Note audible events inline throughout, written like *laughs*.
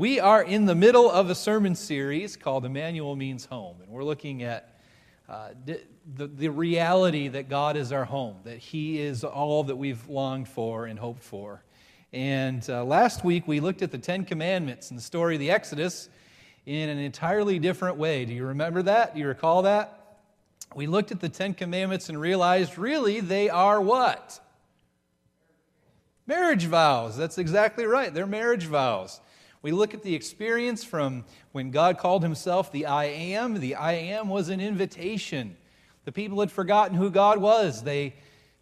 We are in the middle of a sermon series called Emmanuel Means Home, and we're looking at uh, the, the reality that God is our home, that He is all that we've longed for and hoped for. And uh, last week we looked at the Ten Commandments and the story of the Exodus in an entirely different way. Do you remember that? Do you recall that? We looked at the Ten Commandments and realized really they are what? Marriage vows. That's exactly right. They're marriage vows. We look at the experience from when God called himself the I am. The I am was an invitation. The people had forgotten who God was. They,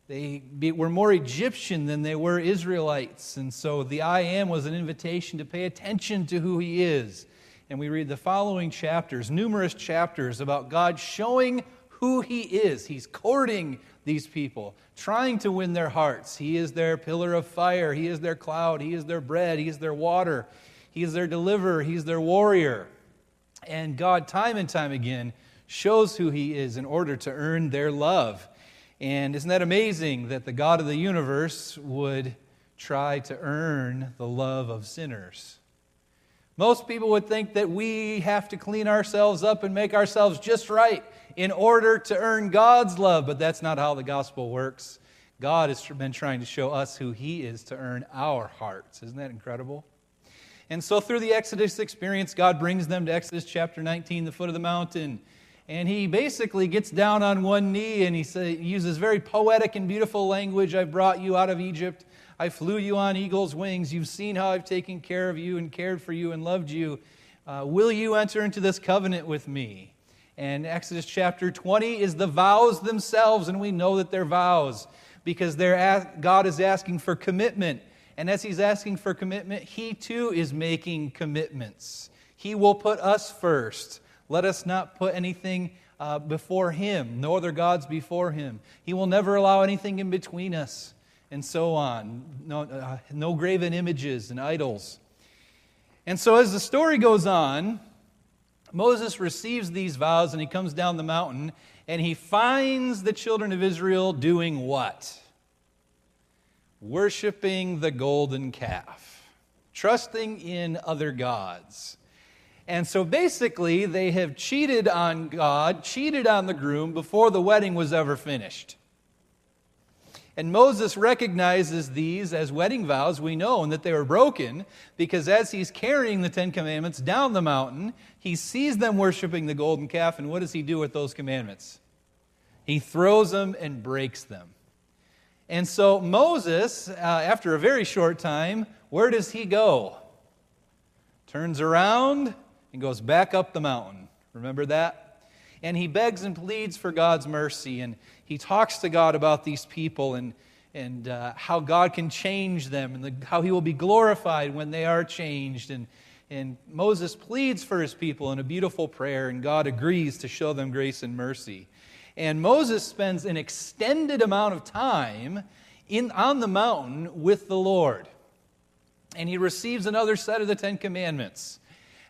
they were more Egyptian than they were Israelites. And so the I am was an invitation to pay attention to who he is. And we read the following chapters, numerous chapters about God showing who he is. He's courting these people, trying to win their hearts. He is their pillar of fire, he is their cloud, he is their bread, he is their water. He's their deliverer, He's their warrior. And God, time and time again, shows who He is in order to earn their love. And isn't that amazing that the God of the universe would try to earn the love of sinners? Most people would think that we have to clean ourselves up and make ourselves just right in order to earn God's love, but that's not how the gospel works. God has been trying to show us who He is to earn our hearts. Isn't that incredible? And so, through the Exodus experience, God brings them to Exodus chapter 19, the foot of the mountain. And he basically gets down on one knee and he say, uses very poetic and beautiful language. I brought you out of Egypt. I flew you on eagle's wings. You've seen how I've taken care of you and cared for you and loved you. Uh, will you enter into this covenant with me? And Exodus chapter 20 is the vows themselves, and we know that they're vows because they're, God is asking for commitment and as he's asking for commitment, he too is making commitments. He will put us first. Let us not put anything uh, before him, no other gods before him. He will never allow anything in between us, and so on. No, uh, no graven images and idols. And so, as the story goes on, Moses receives these vows and he comes down the mountain and he finds the children of Israel doing what? Worshiping the golden calf, trusting in other gods. And so basically, they have cheated on God, cheated on the groom before the wedding was ever finished. And Moses recognizes these as wedding vows. We know and that they were broken because as he's carrying the Ten Commandments down the mountain, he sees them worshiping the golden calf. And what does he do with those commandments? He throws them and breaks them. And so Moses, uh, after a very short time, where does he go? Turns around and goes back up the mountain. Remember that? And he begs and pleads for God's mercy. And he talks to God about these people and, and uh, how God can change them and the, how he will be glorified when they are changed. And, and Moses pleads for his people in a beautiful prayer, and God agrees to show them grace and mercy. And Moses spends an extended amount of time in, on the mountain with the Lord. And he receives another set of the Ten Commandments.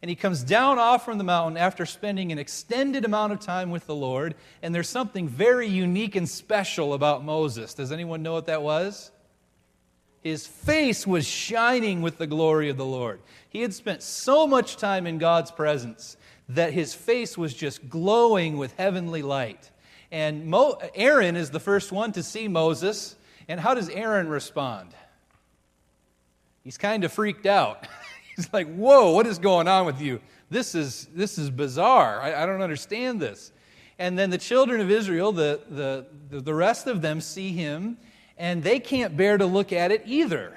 And he comes down off from the mountain after spending an extended amount of time with the Lord. And there's something very unique and special about Moses. Does anyone know what that was? His face was shining with the glory of the Lord. He had spent so much time in God's presence that his face was just glowing with heavenly light. And Mo- Aaron is the first one to see Moses. And how does Aaron respond? He's kind of freaked out. *laughs* He's like, Whoa, what is going on with you? This is, this is bizarre. I, I don't understand this. And then the children of Israel, the, the, the rest of them, see him, and they can't bear to look at it either.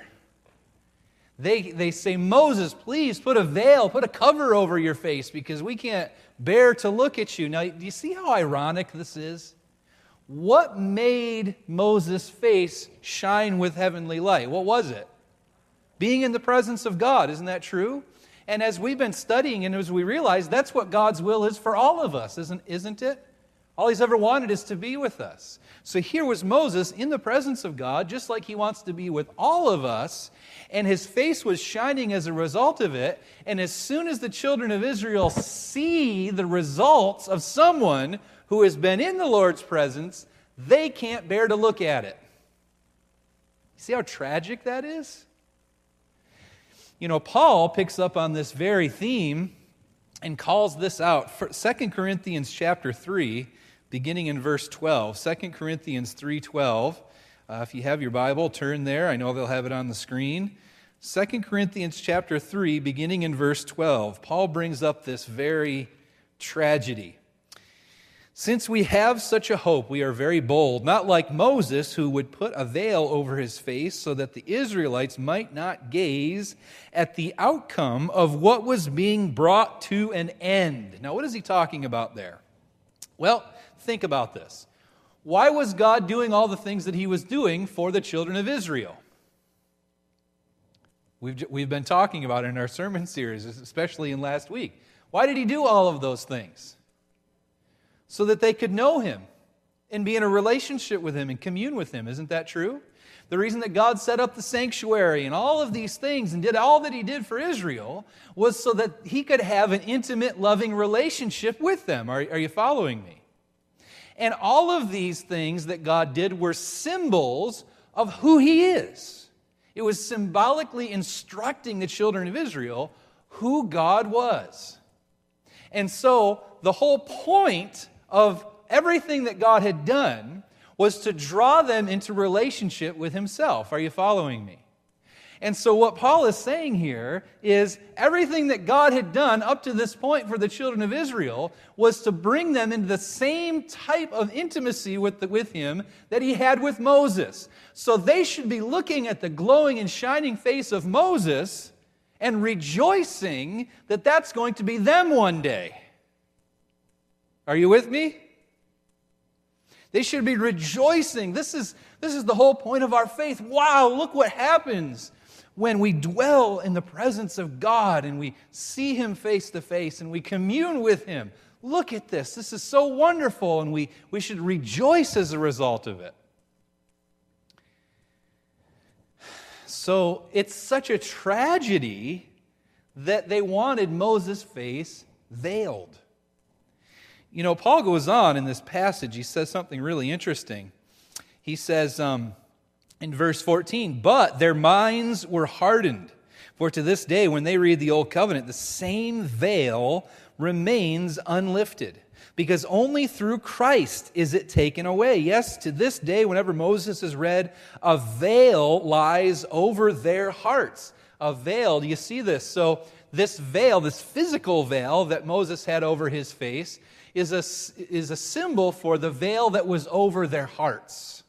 They, they say, Moses, please put a veil, put a cover over your face because we can't bear to look at you. Now, do you see how ironic this is? What made Moses' face shine with heavenly light? What was it? Being in the presence of God, isn't that true? And as we've been studying and as we realize, that's what God's will is for all of us, isn't, isn't it? All he's ever wanted is to be with us. So here was Moses in the presence of God, just like he wants to be with all of us, and his face was shining as a result of it. And as soon as the children of Israel see the results of someone who has been in the Lord's presence, they can't bear to look at it. See how tragic that is? You know, Paul picks up on this very theme and calls this out. For 2 Corinthians chapter 3, beginning in verse 12. 2 Corinthians 3.12. Uh, if you have your Bible, turn there. I know they'll have it on the screen. 2 Corinthians chapter 3, beginning in verse 12. Paul brings up this very tragedy. Since we have such a hope, we are very bold, not like Moses, who would put a veil over his face so that the Israelites might not gaze at the outcome of what was being brought to an end. Now, what is he talking about there? Well, think about this. Why was God doing all the things that he was doing for the children of Israel? We've, we've been talking about in our sermon series, especially in last week. Why did he do all of those things? so that they could know him and be in a relationship with him and commune with him. Isn't that true? The reason that God set up the sanctuary and all of these things and did all that he did for Israel was so that he could have an intimate, loving relationship with them. Are, are you following me? And all of these things that God did were symbols of who he is. It was symbolically instructing the children of Israel who God was. And so the whole point of everything that God had done was to draw them into relationship with Himself. Are you following me? And so, what Paul is saying here is everything that God had done up to this point for the children of Israel was to bring them into the same type of intimacy with, the, with Him that He had with Moses. So, they should be looking at the glowing and shining face of Moses and rejoicing that that's going to be them one day. Are you with me? They should be rejoicing. This is, this is the whole point of our faith. Wow, look what happens when we dwell in the presence of God and we see Him face to face and we commune with Him. Look at this. This is so wonderful, and we, we should rejoice as a result of it. So it's such a tragedy that they wanted Moses' face veiled. You know, Paul goes on in this passage, he says something really interesting. He says um, in verse 14, But their minds were hardened. For to this day, when they read the Old Covenant, the same veil remains unlifted. Because only through Christ is it taken away. Yes, to this day, whenever Moses is read, a veil lies over their hearts. A veil, do you see this? So, this veil, this physical veil that Moses had over his face, is a, is a symbol for the veil that was over their hearts.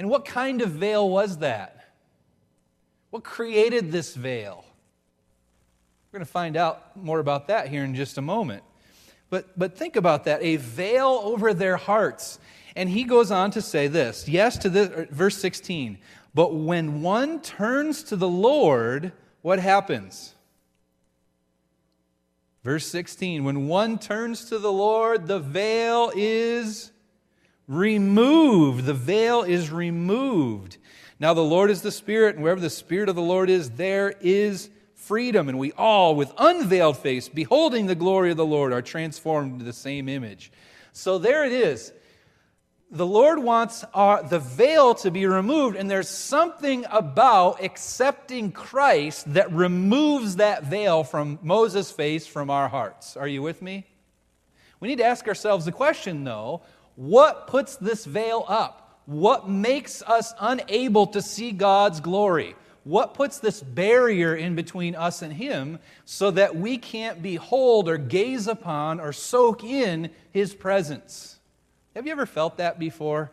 And what kind of veil was that? What created this veil? We're going to find out more about that here in just a moment. But, but think about that a veil over their hearts. And he goes on to say this yes, to this, er, verse 16. But when one turns to the Lord, what happens? Verse 16 When one turns to the Lord, the veil is removed. The veil is removed. Now, the Lord is the Spirit, and wherever the Spirit of the Lord is, there is freedom. And we all, with unveiled face, beholding the glory of the Lord, are transformed into the same image. So there it is the Lord wants our, the veil to be removed, and there's something about accepting Christ that removes that veil from Moses' face from our hearts. Are you with me? We need to ask ourselves the question, though what puts this veil up? What makes us unable to see God's glory? What puts this barrier in between us and Him so that we can't behold or gaze upon or soak in His presence? Have you ever felt that before?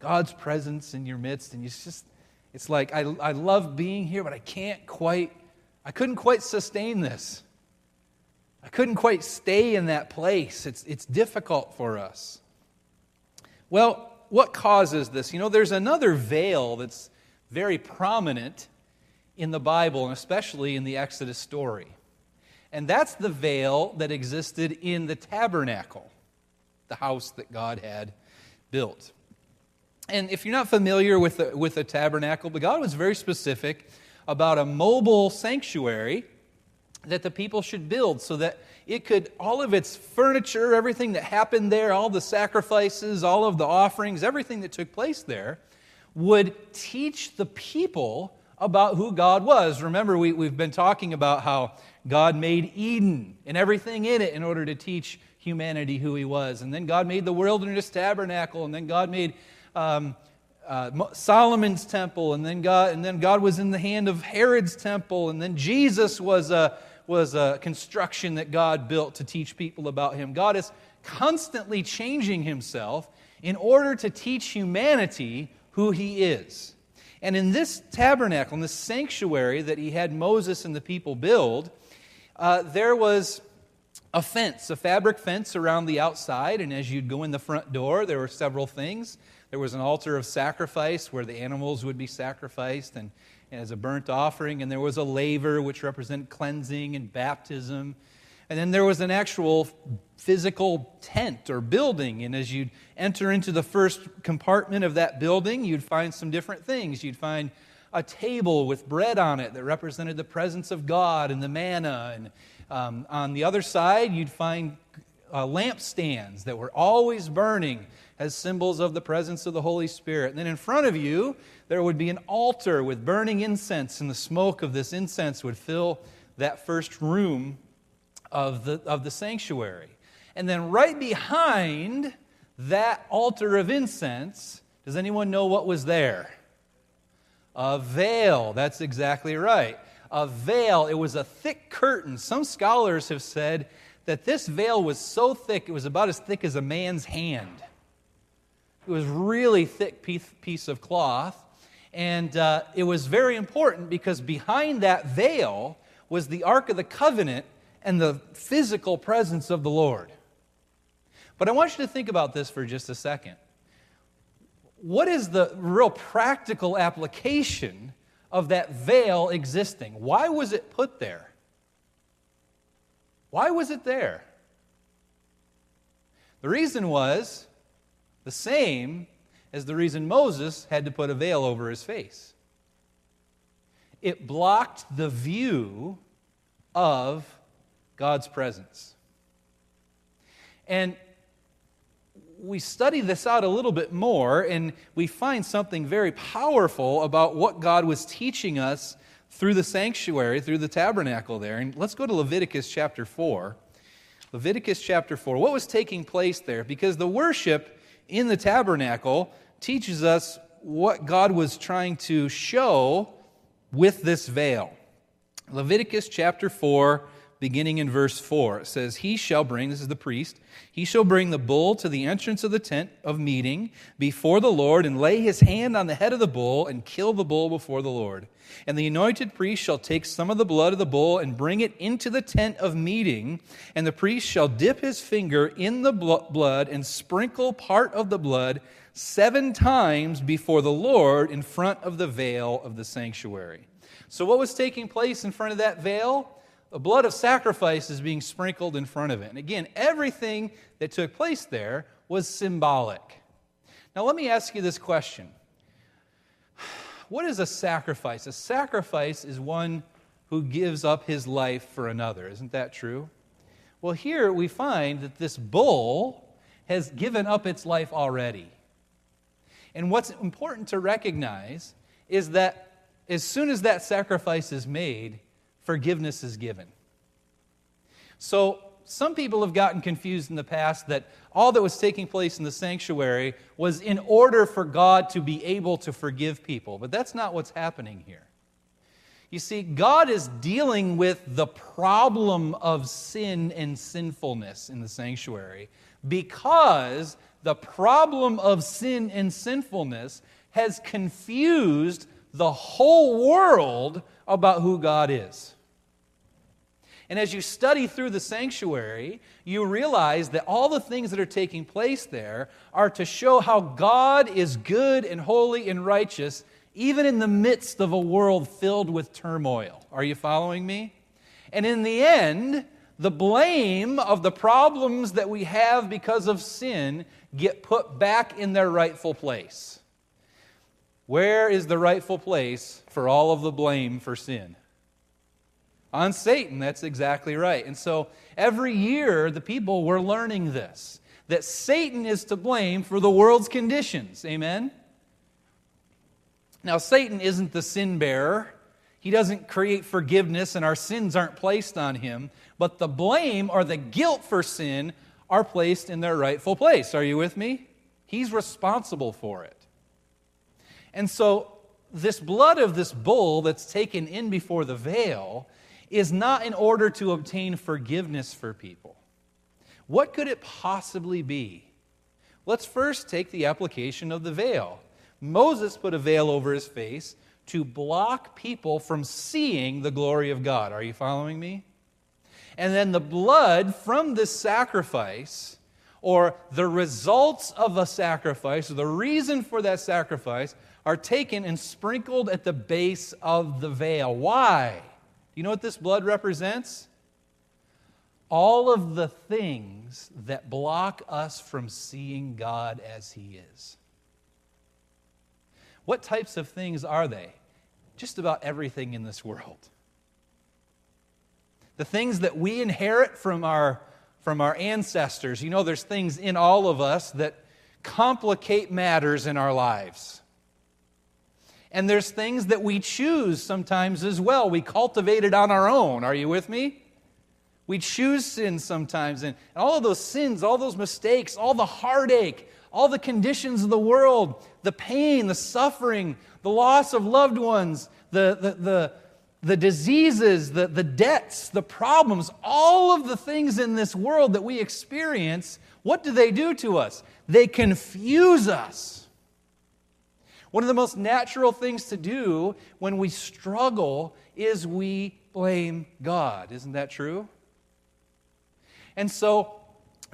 God's presence in your midst, and you just, it's like, I, I love being here, but I can't quite, I couldn't quite sustain this. I couldn't quite stay in that place. It's, it's difficult for us. Well, what causes this? You know, there's another veil that's very prominent in the Bible, and especially in the Exodus story. And that's the veil that existed in the tabernacle the house that God had built. And if you're not familiar with the, with the tabernacle, but God was very specific about a mobile sanctuary that the people should build so that it could, all of its furniture, everything that happened there, all the sacrifices, all of the offerings, everything that took place there, would teach the people about who God was. Remember, we, we've been talking about how God made Eden and everything in it in order to teach humanity who He was. And then God made the wilderness tabernacle, and then God made. Um, uh, Solomon's temple, and then God, and then God was in the hand of Herod's temple, and then Jesus was a was a construction that God built to teach people about Him. God is constantly changing Himself in order to teach humanity who He is. And in this tabernacle, in this sanctuary that He had Moses and the people build, uh, there was a fence, a fabric fence around the outside. And as you'd go in the front door, there were several things. There was an altar of sacrifice where the animals would be sacrificed and, as a burnt offering. And there was a laver, which represented cleansing and baptism. And then there was an actual physical tent or building. And as you'd enter into the first compartment of that building, you'd find some different things. You'd find a table with bread on it that represented the presence of God and the manna. And um, on the other side, you'd find uh, lampstands that were always burning as symbols of the presence of the Holy Spirit. And then in front of you, there would be an altar with burning incense, and the smoke of this incense would fill that first room of the, of the sanctuary. And then right behind that altar of incense, does anyone know what was there? A veil. That's exactly right. A veil. It was a thick curtain. Some scholars have said that this veil was so thick, it was about as thick as a man's hand. It was really thick piece, of cloth. And uh, it was very important because behind that veil was the Ark of the Covenant and the physical presence of the Lord. But I want you to think about this for just a second. What is the real practical application of that veil existing? Why was it put there? Why was it there? The reason was the same as the reason Moses had to put a veil over his face. It blocked the view of God's presence. And we study this out a little bit more, and we find something very powerful about what God was teaching us through the sanctuary, through the tabernacle there. And let's go to Leviticus chapter 4. Leviticus chapter 4. What was taking place there? Because the worship in the tabernacle teaches us what God was trying to show with this veil. Leviticus chapter 4, beginning in verse 4. It says, He shall bring, this is the priest, he shall bring the bull to the entrance of the tent of meeting before the Lord, and lay his hand on the head of the bull, and kill the bull before the Lord. And the anointed priest shall take some of the blood of the bull, and bring it into the tent of meeting, and the priest shall dip his finger in the blood, and sprinkle part of the blood seven times before the Lord in front of the veil of the sanctuary. So, what was taking place in front of that veil? The blood of sacrifice is being sprinkled in front of it. And again, everything that took place there was symbolic. Now, let me ask you this question What is a sacrifice? A sacrifice is one who gives up his life for another. Isn't that true? Well, here we find that this bull has given up its life already. And what's important to recognize is that as soon as that sacrifice is made, forgiveness is given. So, some people have gotten confused in the past that all that was taking place in the sanctuary was in order for God to be able to forgive people. But that's not what's happening here. You see, God is dealing with the problem of sin and sinfulness in the sanctuary because the problem of sin and sinfulness has confused the whole world about who God is. And as you study through the sanctuary, you realize that all the things that are taking place there are to show how God is good and holy and righteous, even in the midst of a world filled with turmoil. Are you following me? And in the end, the blame of the problems that we have because of sin get put back in their rightful place. Where is the rightful place for all of the blame for sin? On Satan, that's exactly right. And so every year, the people were learning this that Satan is to blame for the world's conditions. Amen? Now, Satan isn't the sin bearer. He doesn't create forgiveness, and our sins aren't placed on him. But the blame or the guilt for sin are placed in their rightful place. Are you with me? He's responsible for it. And so, this blood of this bull that's taken in before the veil is not in order to obtain forgiveness for people. What could it possibly be? Let's first take the application of the veil. Moses put a veil over his face to block people from seeing the glory of God. Are you following me? And then the blood from this sacrifice, or the results of a sacrifice, or the reason for that sacrifice, are taken and sprinkled at the base of the veil. Why? You know what this blood represents? All of the things that block us from seeing God as He is. What types of things are they? Just about everything in this world. The things that we inherit from our, from our ancestors. You know, there's things in all of us that complicate matters in our lives. And there's things that we choose sometimes as well. We cultivate it on our own. Are you with me? We choose sin sometimes. And all of those sins, all those mistakes, all the heartache, all the conditions of the world, the pain, the suffering, the loss of loved ones, the, the, the, the diseases, the, the debts, the problems, all of the things in this world that we experience, what do they do to us? They confuse us. One of the most natural things to do when we struggle is we blame God. Isn't that true? And so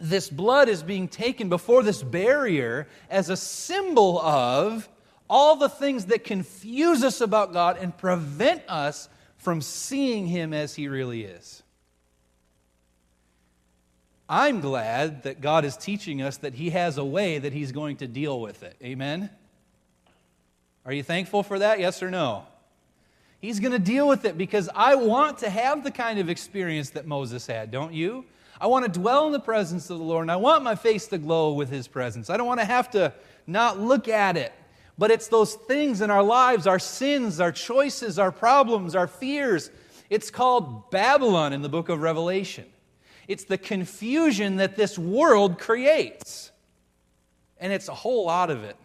this blood is being taken before this barrier as a symbol of all the things that confuse us about God and prevent us from seeing Him as He really is. I'm glad that God is teaching us that He has a way that He's going to deal with it. Amen? Are you thankful for that? Yes or no? He's going to deal with it because I want to have the kind of experience that Moses had, don't you? I want to dwell in the presence of the Lord, and I want my face to glow with His presence. I don't want to have to not look at it. But it's those things in our lives, our sins, our choices, our problems, our fears. It's called Babylon in the book of Revelation. It's the confusion that this world creates. And it's a whole lot of it.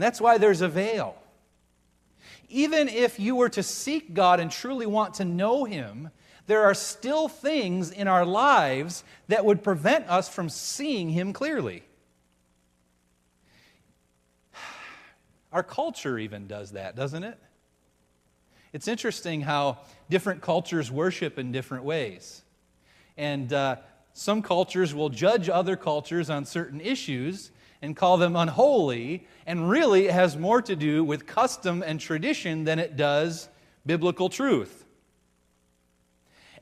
And that's why there's a veil. Even if you were to seek God and truly want to know Him, there are still things in our lives that would prevent us from seeing Him clearly. *sighs* Our culture even does that, doesn't it? It's interesting how different cultures worship in different ways. And uh, some cultures will judge other cultures on certain issues and call them unholy, and really it has more to do with custom and tradition than it does biblical truth.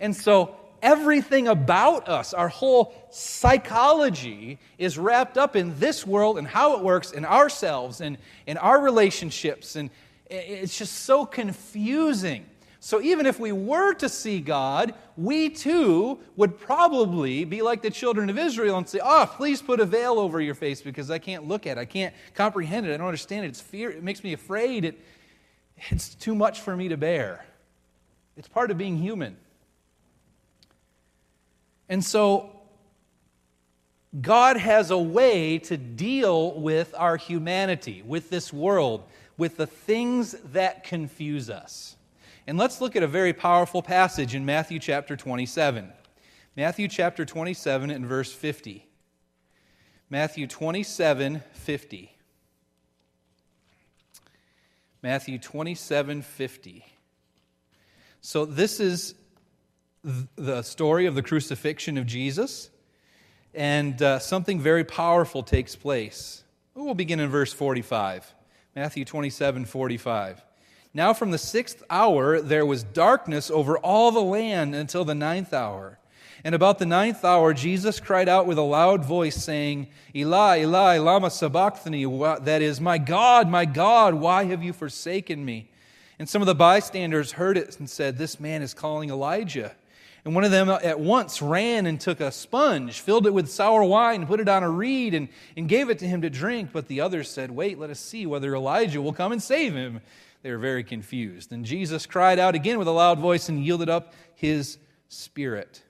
And so everything about us, our whole psychology, is wrapped up in this world and how it works in ourselves and in our relationships. And it's just so confusing. So, even if we were to see God, we too would probably be like the children of Israel and say, Oh, please put a veil over your face because I can't look at it. I can't comprehend it. I don't understand it. It's fear. It makes me afraid. It, it's too much for me to bear. It's part of being human. And so, God has a way to deal with our humanity, with this world, with the things that confuse us. And let's look at a very powerful passage in Matthew chapter 27. Matthew chapter 27 and verse 50. Matthew 27, 50. Matthew 27, 50. So this is the story of the crucifixion of Jesus, and uh, something very powerful takes place. We'll begin in verse 45. Matthew 27 45. Now, from the sixth hour, there was darkness over all the land until the ninth hour. And about the ninth hour, Jesus cried out with a loud voice, saying, Eli, Eli, Lama Sabachthani, that is, My God, my God, why have you forsaken me? And some of the bystanders heard it and said, This man is calling Elijah. And one of them at once ran and took a sponge, filled it with sour wine, put it on a reed, and, and gave it to him to drink. But the others said, Wait, let us see whether Elijah will come and save him. They were very confused. And Jesus cried out again with a loud voice and yielded up his spirit.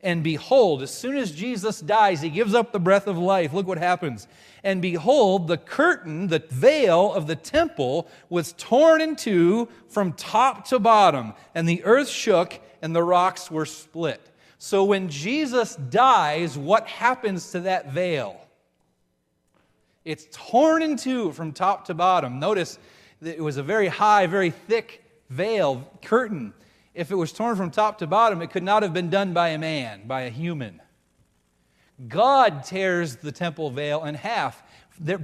And behold, as soon as Jesus dies, he gives up the breath of life. Look what happens. And behold, the curtain, the veil of the temple was torn in two from top to bottom, and the earth shook and the rocks were split. So when Jesus dies, what happens to that veil? It's torn in two from top to bottom. Notice it was a very high, very thick veil, curtain if it was torn from top to bottom, it could not have been done by a man, by a human. God tears the temple veil in half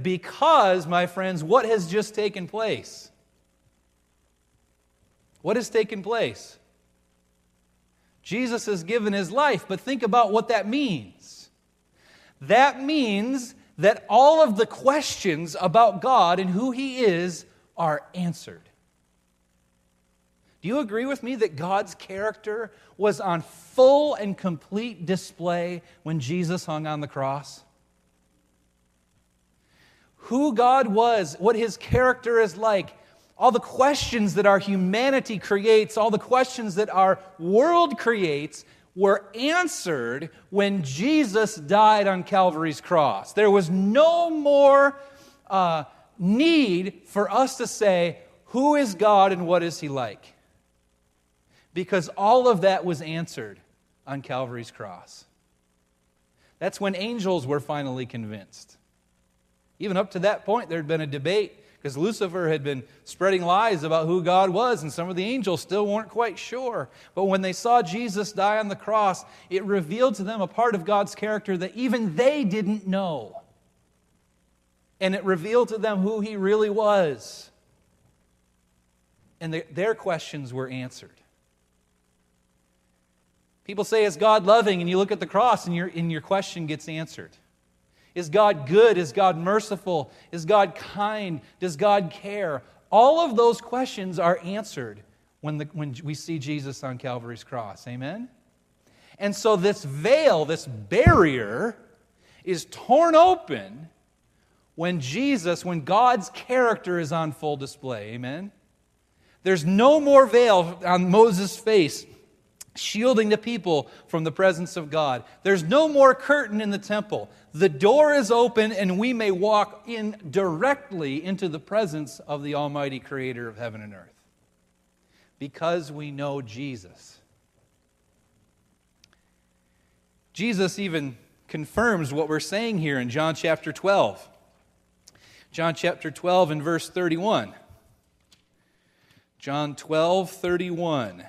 because, my friends, what has just taken place? What has taken place? Jesus has given his life, but think about what that means. That means that all of the questions about God and who he is are answered. Do you agree with me that God's character was on full and complete display when Jesus hung on the cross? Who God was, what his character is like, all the questions that our humanity creates, all the questions that our world creates, were answered when Jesus died on Calvary's cross. There was no more uh, need for us to say, Who is God and what is he like? because all of that was answered on Calvary's cross. That's when angels were finally convinced. Even up to that point, there had been a debate because Lucifer had been spreading lies about who God was, and some of the angels still weren't quite sure. But when they saw Jesus die on the cross, it revealed to them a part of God's character that even they didn't know. And it revealed to them who he really was. And their questions were answered. People say, Is God loving? And you look at the cross and your, and your question gets answered. Is God good? Is God merciful? Is God kind? Does God care? All of those questions are answered when, the, when we see Jesus on Calvary's cross. Amen? And so this veil, this barrier, is torn open when Jesus, when God's character is on full display. Amen? There's no more veil on Moses' face shielding the people from the presence of God. There's no more curtain in the temple. The door is open, and we may walk in directly into the presence of the Almighty Creator of heaven and earth because we know Jesus. Jesus even confirms what we're saying here in John chapter 12. John chapter 12 and verse 31. John 12, 31.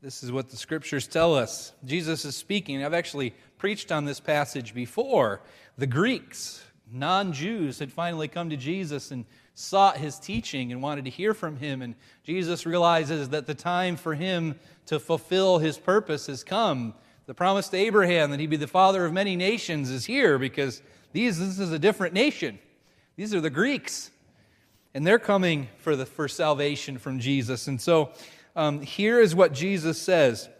This is what the scriptures tell us. Jesus is speaking. I've actually preached on this passage before. The Greeks, non Jews, had finally come to Jesus and sought his teaching and wanted to hear from him. And Jesus realizes that the time for him to fulfill his purpose has come. The promise to Abraham that he'd be the father of many nations is here because these, this is a different nation. These are the Greeks. And they're coming for, the, for salvation from Jesus. And so um, here is what Jesus says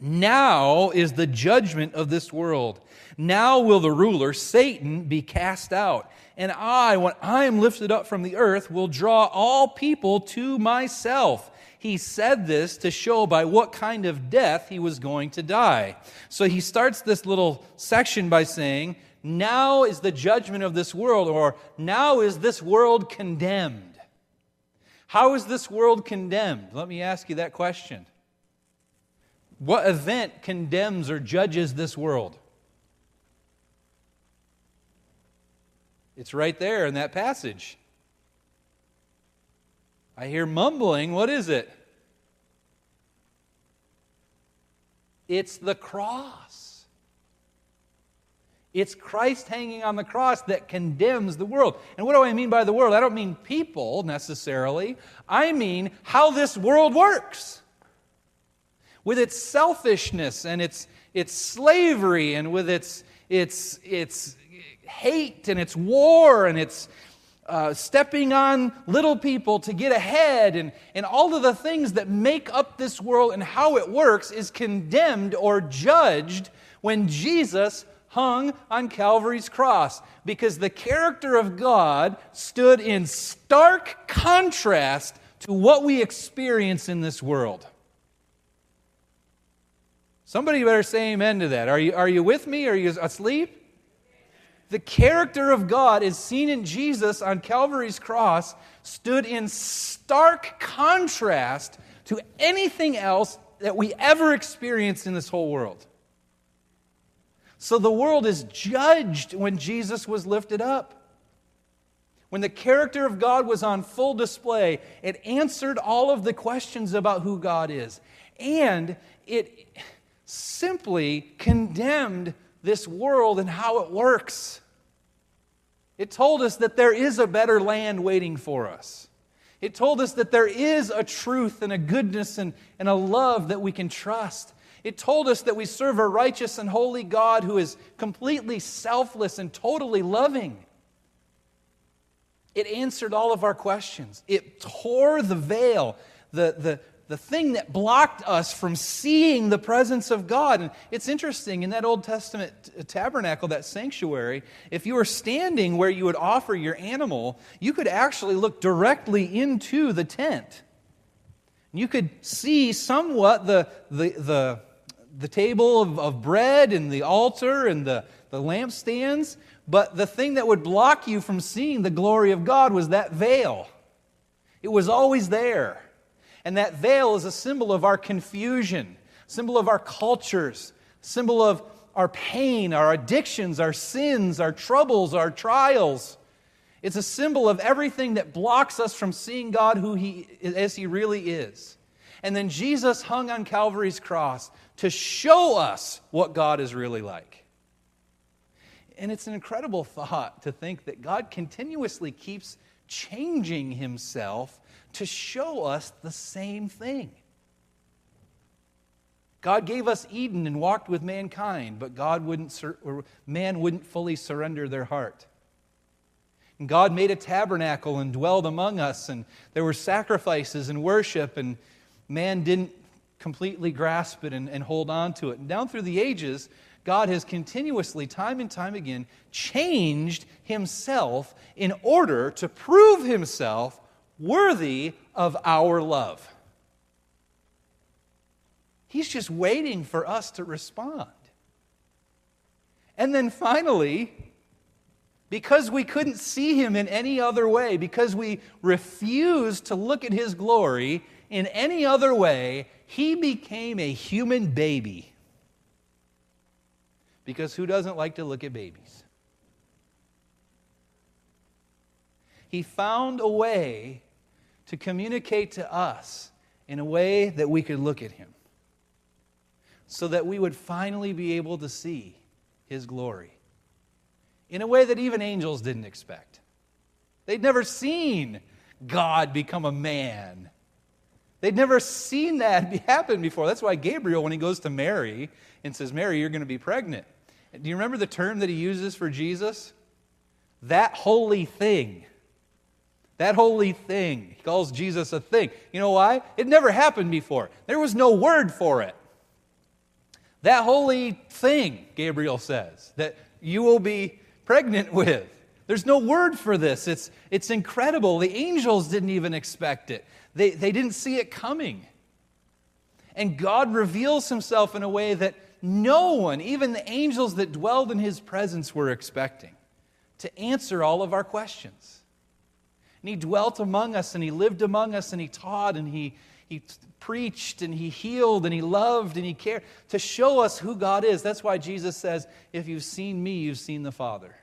Now is the judgment of this world. Now will the ruler, Satan, be cast out. And I, when I am lifted up from the earth, will draw all people to myself. He said this to show by what kind of death he was going to die. So he starts this little section by saying, Now is the judgment of this world, or now is this world condemned. How is this world condemned? Let me ask you that question. What event condemns or judges this world? It's right there in that passage. I hear mumbling. What is it? It's the cross. It's Christ hanging on the cross that condemns the world. And what do I mean by the world? I don't mean people necessarily, I mean how this world works. With its selfishness and its, its slavery and with its, its, its hate and its war and its uh, stepping on little people to get ahead, and, and all of the things that make up this world and how it works is condemned or judged when Jesus hung on Calvary's cross because the character of God stood in stark contrast to what we experience in this world. Somebody better say amen to that. Are you, are you with me? Are you asleep? The character of God is seen in Jesus on Calvary's cross, stood in stark contrast to anything else that we ever experienced in this whole world. So the world is judged when Jesus was lifted up. When the character of God was on full display, it answered all of the questions about who God is. And it simply condemned this world and how it works. It told us that there is a better land waiting for us. It told us that there is a truth and a goodness and, and a love that we can trust. It told us that we serve a righteous and holy God who is completely selfless and totally loving. It answered all of our questions. It tore the veil, the, the, the thing that blocked us from seeing the presence of God. And it's interesting, in that Old Testament uh, tabernacle, that sanctuary, if you were standing where you would offer your animal, you could actually look directly into the tent. You could see somewhat the, the, the, the table of, of bread and the altar and the, the lampstands, but the thing that would block you from seeing the glory of God was that veil. It was always there. And that veil is a symbol of our confusion, symbol of our cultures, symbol of our pain, our addictions, our sins, our troubles, our trials. It's a symbol of everything that blocks us from seeing God who he, as He really is. And then Jesus hung on Calvary's cross to show us what God is really like. And it's an incredible thought to think that God continuously keeps changing Himself to show us the same thing. God gave us Eden and walked with mankind, but God wouldn't or man wouldn't fully surrender their heart. And God made a tabernacle and dwelled among us, and there were sacrifices and worship, and man didn't completely grasp it and, and hold on to it. And down through the ages, God has continuously, time and time again, changed himself in order to prove himself worthy of our love. He's just waiting for us to respond. And then finally, because we couldn't see him in any other way, because we refused to look at his glory in any other way, he became a human baby. Because who doesn't like to look at babies? He found a way to communicate to us in a way that we could look at him so that we would finally be able to see his glory in a way that even angels didn't expect. They'd never seen God become a man. They'd never seen that happen before. That's why Gabriel, when he goes to Mary and says, Mary, you're going to be pregnant. Do you remember the term that he uses for Jesus? That holy thing. That holy thing. He calls Jesus a thing. You know why? It never happened before. There was no word for it. That holy thing, Gabriel says, that you will be pregnant with. There's no word for this. It's, it's incredible. The angels didn't even expect it, they, they didn't see it coming. And God reveals himself in a way that no one, even the angels that dwelled in his presence, were expecting to answer all of our questions. And he dwelt among us, and he lived among us, and he taught, and he, he preached, and he healed, and he loved, and he cared to show us who God is. That's why Jesus says, If you've seen me, you've seen the Father.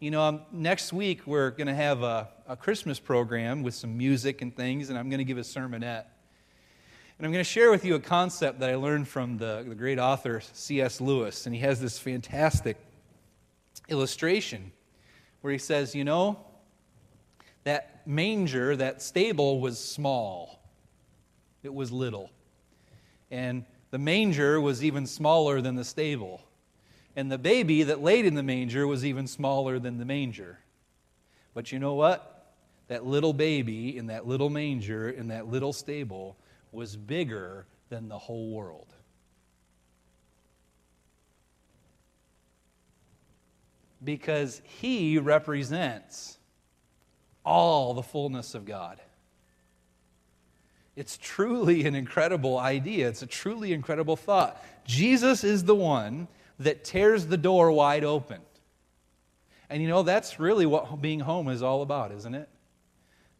You know, um, next week we're going to have a, a Christmas program with some music and things, and I'm going to give a sermonette. And I'm going to share with you a concept that I learned from the, the great author C.S. Lewis. And he has this fantastic illustration where he says, You know, that manger, that stable was small, it was little. And the manger was even smaller than the stable. And the baby that laid in the manger was even smaller than the manger. But you know what? That little baby in that little manger in that little stable was bigger than the whole world. Because he represents all the fullness of God. It's truly an incredible idea. It's a truly incredible thought. Jesus is the one that tears the door wide open. And you know, that's really what being home is all about, isn't it?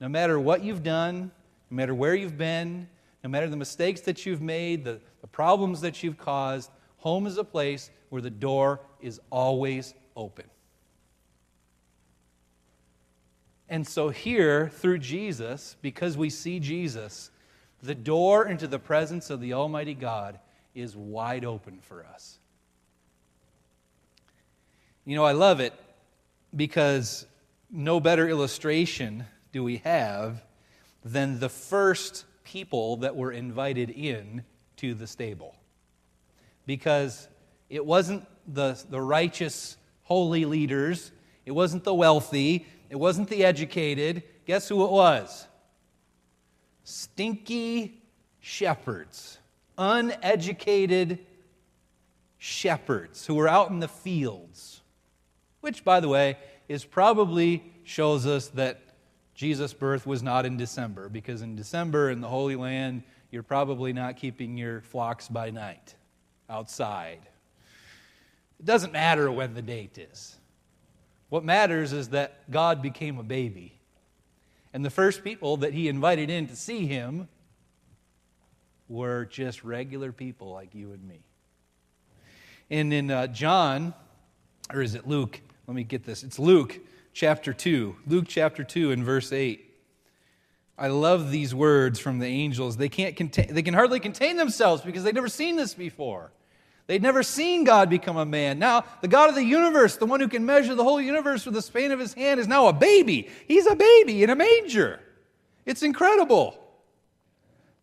No matter what you've done, no matter where you've been, no matter the mistakes that you've made, the, the problems that you've caused, home is a place where the door is always open. And so, here, through Jesus, because we see Jesus, the door into the presence of the Almighty God is wide open for us. You know, I love it because no better illustration do we have than the first people that were invited in to the stable. Because it wasn't the, the righteous, holy leaders, it wasn't the wealthy, it wasn't the educated. Guess who it was? Stinky shepherds, uneducated shepherds who were out in the fields which, by the way, is probably shows us that Jesus' birth was not in December, because in December in the Holy Land, you're probably not keeping your flocks by night outside. It doesn't matter when the date is. What matters is that God became a baby. And the first people that he invited in to see him were just regular people like you and me. And in uh, John, or is it Luke? Let me get this. It's Luke chapter 2. Luke chapter 2 and verse 8. I love these words from the angels. They, can't contain, they can hardly contain themselves because they've never seen this before. They'd never seen God become a man. Now, the God of the universe, the one who can measure the whole universe with the span of his hand, is now a baby. He's a baby in a manger. It's incredible.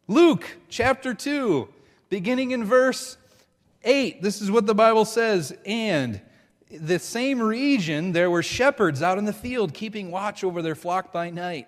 Luke chapter 2, beginning in verse 8, this is what the Bible says. And the same region, there were shepherds out in the field keeping watch over their flock by night.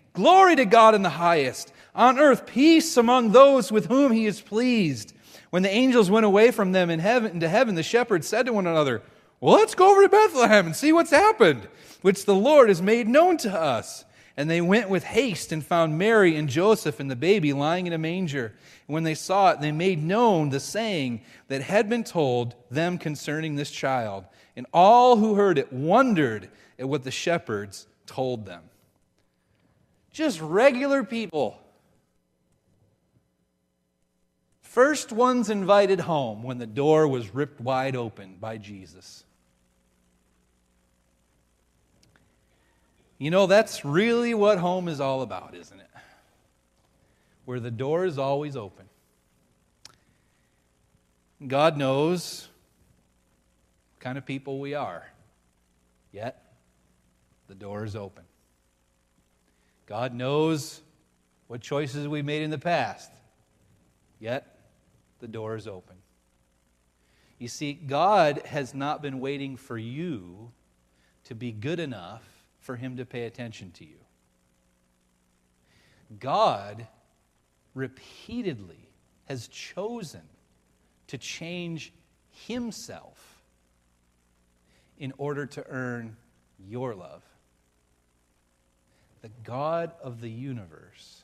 Glory to God in the highest, on earth peace among those with whom he is pleased. When the angels went away from them in heaven into heaven, the shepherds said to one another, Well, let's go over to Bethlehem and see what's happened, which the Lord has made known to us. And they went with haste and found Mary and Joseph and the baby lying in a manger. And when they saw it, they made known the saying that had been told them concerning this child. And all who heard it wondered at what the shepherds told them. Just regular people. First ones invited home when the door was ripped wide open by Jesus. You know, that's really what home is all about, isn't it? Where the door is always open. God knows what kind of people we are, yet the door is open. God knows what choices we made in the past, yet the door is open. You see, God has not been waiting for you to be good enough for him to pay attention to you. God repeatedly has chosen to change himself in order to earn your love. The God of the universe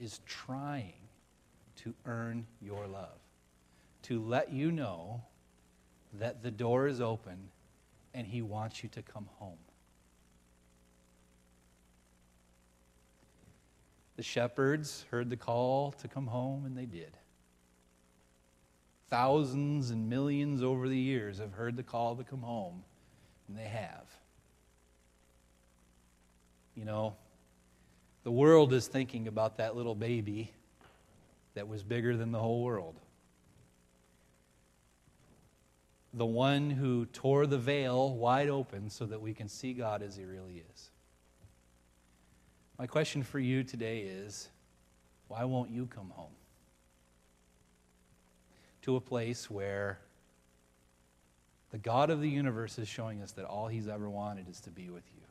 is trying to earn your love, to let you know that the door is open and he wants you to come home. The shepherds heard the call to come home, and they did. Thousands and millions over the years have heard the call to come home, and they have. You know, the world is thinking about that little baby that was bigger than the whole world. The one who tore the veil wide open so that we can see God as He really is. My question for you today is why won't you come home? To a place where the God of the universe is showing us that all He's ever wanted is to be with you.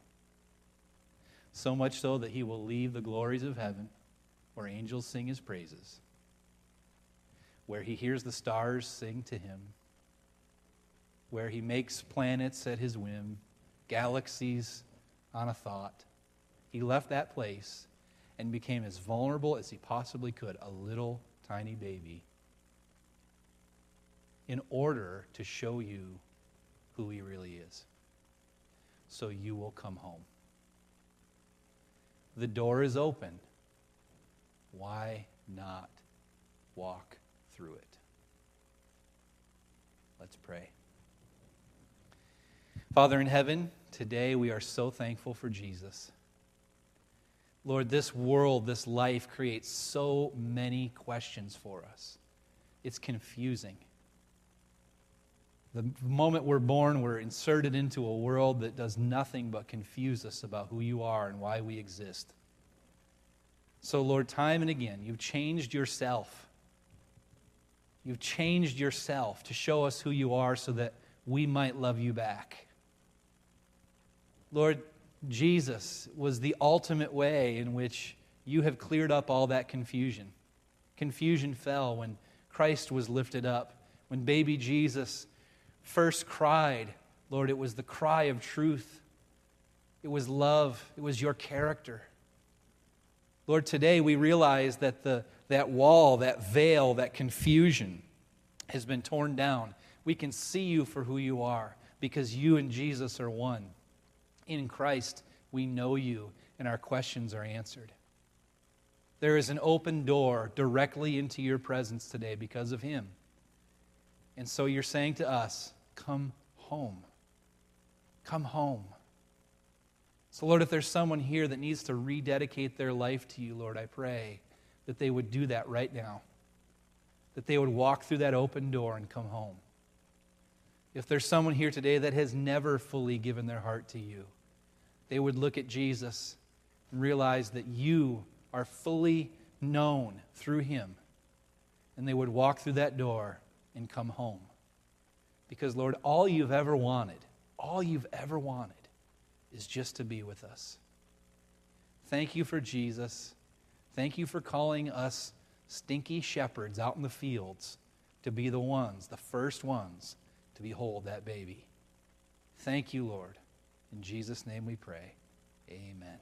So much so that He will leave the glories of heaven where angels sing His praises, where He hears the stars sing to Him, where He makes planets at His whim, galaxies on a thought he left that place and became as vulnerable as he possibly could, a little tiny baby, in order to show you who he really is. So you will come home. The door is open. Why not walk through it? Let's pray. Father in heaven, today we are so thankful for Jesus. Lord, this world, this life creates so many questions for us. It's confusing. The moment we're born, we're inserted into a world that does nothing but confuse us about who you are and why we exist. So, Lord, time and again, you've changed yourself. You've changed yourself to show us who you are so that we might love you back. Lord, Jesus was the ultimate way in which you have cleared up all that confusion. Confusion fell when Christ was lifted up. When baby Jesus first cried, Lord, it was the cry of truth. It was love. It was your character. Lord, today we realize that the, that wall, that veil, that confusion has been torn down. We can see you for who you are because you and Jesus are one. In Christ, we know you and our questions are answered. There is an open door directly into your presence today because of Him. And so you're saying to us, Come home. Come home. So, Lord, if there's someone here that needs to rededicate their life to you, Lord, I pray that they would do that right now. That they would walk through that open door and come home. If there's someone here today that has never fully given their heart to you, they would look at Jesus and realize that you are fully known through him. And they would walk through that door and come home. Because, Lord, all you've ever wanted, all you've ever wanted, is just to be with us. Thank you for Jesus. Thank you for calling us stinky shepherds out in the fields to be the ones, the first ones, to behold that baby. Thank you, Lord. In Jesus' name we pray. Amen.